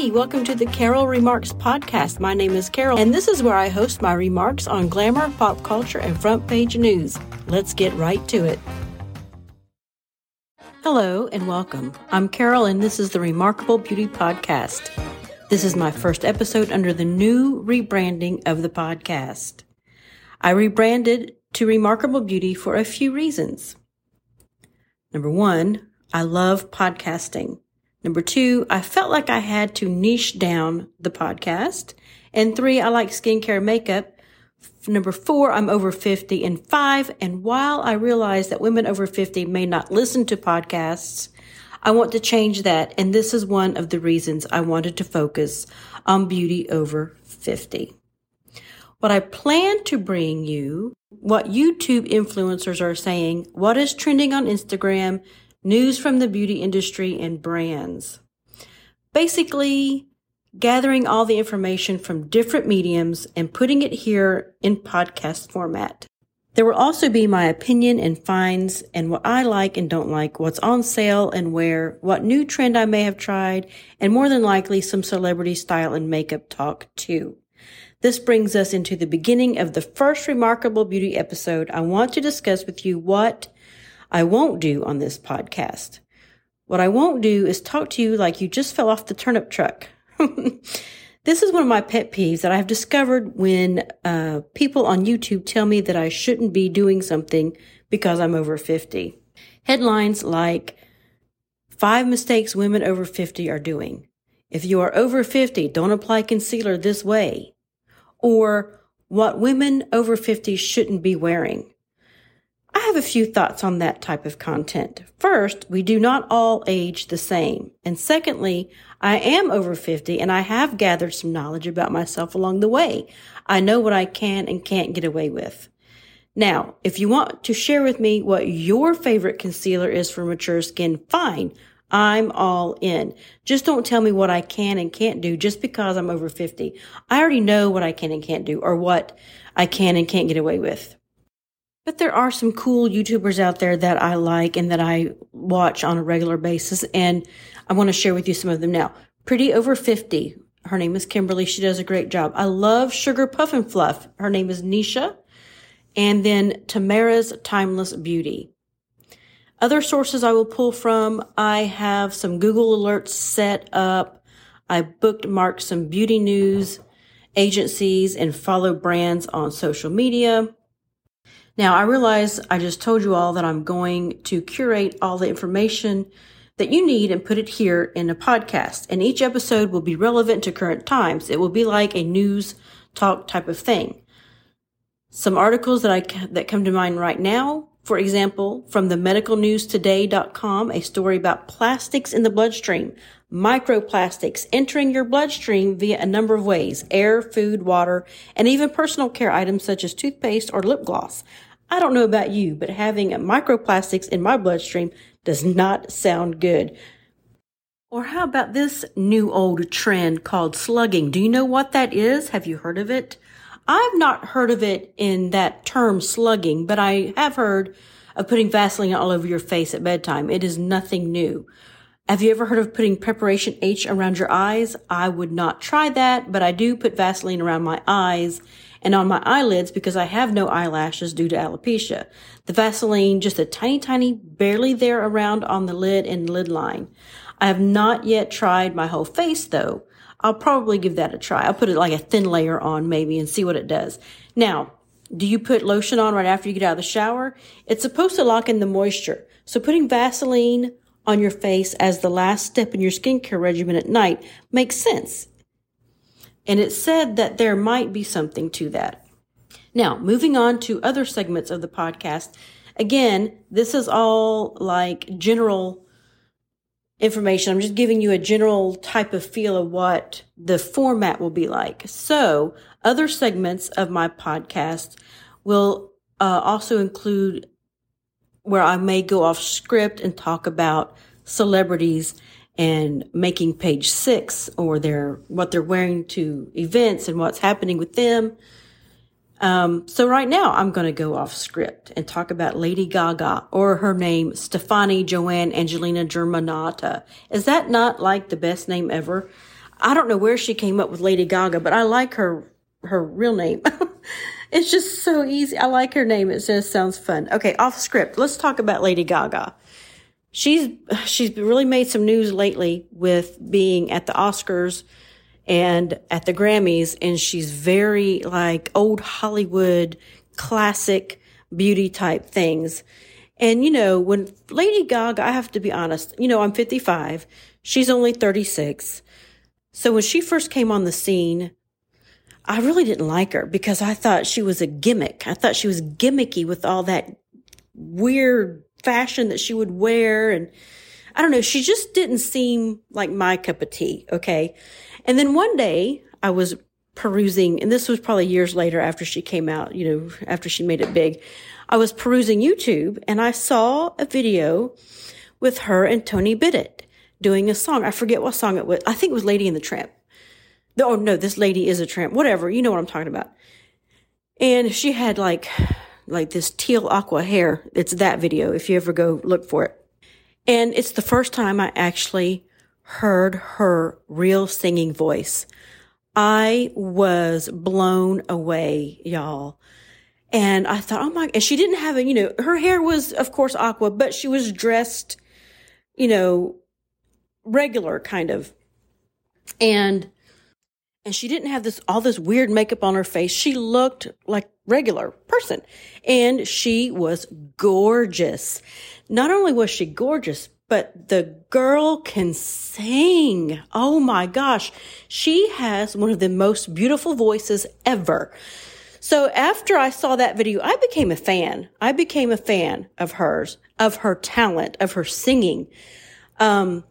Hey, welcome to the Carol Remarks podcast. My name is Carol, and this is where I host my remarks on glamour, pop culture, and front page news. Let's get right to it. Hello and welcome. I'm Carol, and this is the Remarkable Beauty Podcast. This is my first episode under the new rebranding of the podcast. I rebranded to Remarkable Beauty for a few reasons. Number one, I love podcasting. Number two, I felt like I had to niche down the podcast. And three, I like skincare makeup. Number four, I'm over 50. And five, and while I realize that women over 50 may not listen to podcasts, I want to change that. And this is one of the reasons I wanted to focus on beauty over 50. What I plan to bring you, what YouTube influencers are saying, what is trending on Instagram, news from the beauty industry and brands. Basically, gathering all the information from different mediums and putting it here in podcast format. There will also be my opinion and finds and what I like and don't like, what's on sale and where, what new trend I may have tried, and more than likely some celebrity style and makeup talk too. This brings us into the beginning of the first remarkable beauty episode. I want to discuss with you what I won't do on this podcast. What I won't do is talk to you like you just fell off the turnip truck. this is one of my pet peeves that I've discovered when uh, people on YouTube tell me that I shouldn't be doing something because I'm over 50. Headlines like, Five mistakes women over 50 are doing. If you are over 50, don't apply concealer this way. Or what women over 50 shouldn't be wearing. Have a few thoughts on that type of content. First, we do not all age the same. And secondly, I am over 50 and I have gathered some knowledge about myself along the way. I know what I can and can't get away with. Now, if you want to share with me what your favorite concealer is for mature skin, fine. I'm all in. Just don't tell me what I can and can't do just because I'm over 50. I already know what I can and can't do or what I can and can't get away with. But there are some cool YouTubers out there that I like and that I watch on a regular basis. And I want to share with you some of them now. Pretty over 50. Her name is Kimberly. She does a great job. I love Sugar Puff and Fluff. Her name is Nisha. And then Tamara's Timeless Beauty. Other sources I will pull from. I have some Google alerts set up. I bookmarked some beauty news agencies and follow brands on social media. Now, I realize I just told you all that I'm going to curate all the information that you need and put it here in a podcast. And each episode will be relevant to current times. It will be like a news talk type of thing. Some articles that I that come to mind right now, for example, from the medicalnewstoday.com, a story about plastics in the bloodstream, microplastics entering your bloodstream via a number of ways, air, food, water, and even personal care items such as toothpaste or lip gloss. I don't know about you, but having microplastics in my bloodstream does not sound good. Or how about this new old trend called slugging? Do you know what that is? Have you heard of it? I've not heard of it in that term slugging, but I have heard of putting Vaseline all over your face at bedtime. It is nothing new. Have you ever heard of putting preparation H around your eyes? I would not try that, but I do put Vaseline around my eyes and on my eyelids because I have no eyelashes due to alopecia. The Vaseline, just a tiny, tiny, barely there around on the lid and lid line. I have not yet tried my whole face though. I'll probably give that a try. I'll put it like a thin layer on maybe and see what it does. Now, do you put lotion on right after you get out of the shower? It's supposed to lock in the moisture. So putting Vaseline on your face as the last step in your skincare regimen at night makes sense. And it said that there might be something to that. Now, moving on to other segments of the podcast. Again, this is all like general information. I'm just giving you a general type of feel of what the format will be like. So other segments of my podcast will uh, also include where I may go off script and talk about celebrities and making page six or their what they're wearing to events and what's happening with them. Um, so right now I'm going to go off script and talk about Lady Gaga or her name Stefani Joanne Angelina Germanotta. Is that not like the best name ever? I don't know where she came up with Lady Gaga, but I like her her real name. it's just so easy. I like her name. It just sounds fun. Okay, off script. Let's talk about Lady Gaga. She's she's really made some news lately with being at the Oscars and at the Grammys, and she's very like old Hollywood classic beauty type things. And you know, when Lady Gaga, I have to be honest, you know, I'm 55. She's only 36. So when she first came on the scene, I really didn't like her because I thought she was a gimmick. I thought she was gimmicky with all that weird fashion that she would wear. And I don't know, she just didn't seem like my cup of tea. Okay. And then one day I was perusing, and this was probably years later after she came out, you know, after she made it big. I was perusing YouTube and I saw a video with her and Tony Bennett doing a song. I forget what song it was. I think it was Lady in the Tramp. Oh no, this lady is a tramp. Whatever, you know what I'm talking about. And she had like like this teal aqua hair. It's that video if you ever go look for it. And it's the first time I actually heard her real singing voice. I was blown away, y'all. And I thought, oh my, and she didn't have a, you know, her hair was, of course, aqua, but she was dressed, you know, regular kind of. And, and she didn't have this, all this weird makeup on her face. She looked like regular person and she was gorgeous. Not only was she gorgeous, but the girl can sing. Oh my gosh. She has one of the most beautiful voices ever. So after I saw that video, I became a fan. I became a fan of hers, of her talent, of her singing. Um,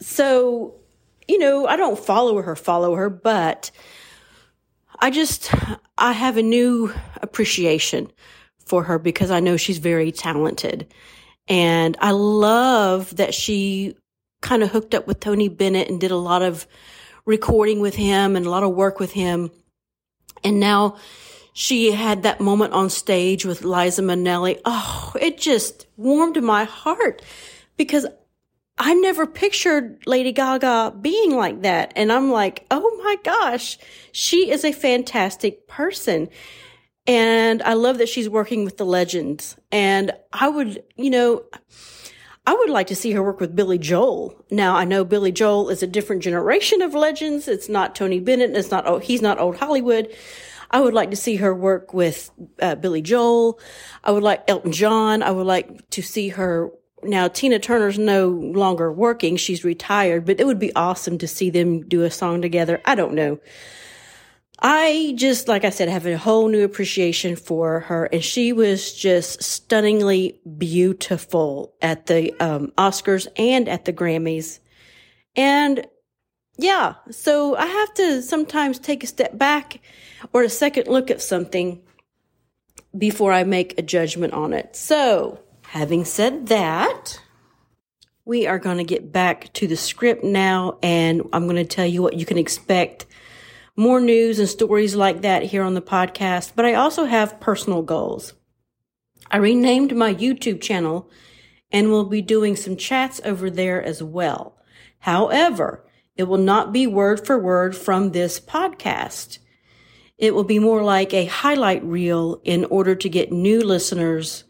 so, you know, I don't follow her, follow her, but I just, I have a new appreciation for her because I know she's very talented. And I love that she kind of hooked up with Tony Bennett and did a lot of recording with him and a lot of work with him. And now she had that moment on stage with Liza Minnelli. Oh, it just warmed my heart because I never pictured Lady Gaga being like that. And I'm like, oh my gosh, she is a fantastic person. And I love that she's working with the legends. And I would, you know, I would like to see her work with Billy Joel. Now I know Billy Joel is a different generation of legends. It's not Tony Bennett. It's not, oh, he's not old Hollywood. I would like to see her work with uh, Billy Joel. I would like Elton John. I would like to see her. Now Tina Turner's no longer working. She's retired, but it would be awesome to see them do a song together. I don't know. I just, like I said, have a whole new appreciation for her. And she was just stunningly beautiful at the um, Oscars and at the Grammys. And yeah, so I have to sometimes take a step back or a second look at something before I make a judgment on it. So, having said that, we are going to get back to the script now, and I'm going to tell you what you can expect more news and stories like that here on the podcast, but I also have personal goals. I renamed my YouTube channel and will be doing some chats over there as well. However, it will not be word for word from this podcast. It will be more like a highlight reel in order to get new listeners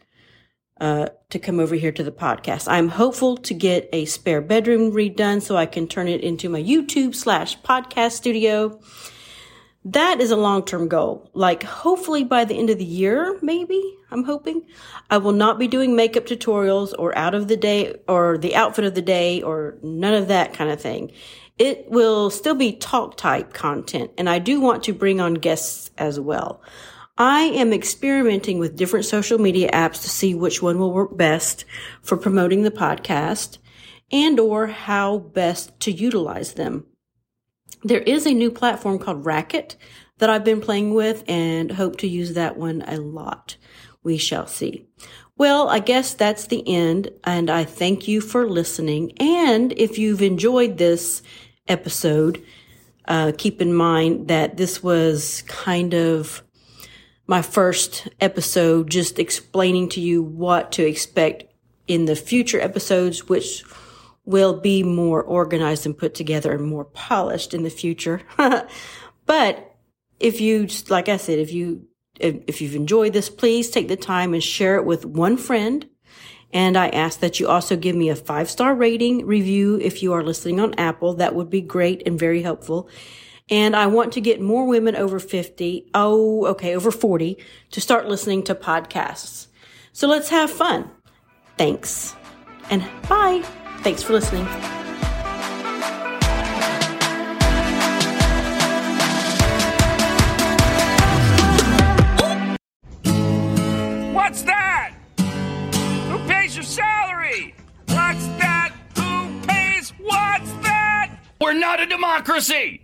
uh, to come over here to the podcast. I'm hopeful to get a spare bedroom redone so I can turn it into my YouTube slash podcast studio. That is a long term goal. Like, hopefully by the end of the year, maybe, I'm hoping. I will not be doing makeup tutorials or out of the day or the outfit of the day or none of that kind of thing. It will still be talk type content, and I do want to bring on guests as well. I am experimenting with different social media apps to see which one will work best for promoting the podcast and or how best to utilize them. There is a new platform called Racket that I've been playing with and hope to use that one a lot. We shall see. Well, I guess that's the end and I thank you for listening. And if you've enjoyed this episode, uh, keep in mind that this was kind of my first episode, just explaining to you what to expect in the future episodes, which will be more organized and put together and more polished in the future. but if you, like I said, if you, if you've enjoyed this, please take the time and share it with one friend. And I ask that you also give me a five star rating review if you are listening on Apple. That would be great and very helpful. And I want to get more women over 50, oh, okay, over 40 to start listening to podcasts. So let's have fun. Thanks. And bye. Thanks for listening. What's that? Who pays your salary? What's that? Who pays? What's that? We're not a democracy!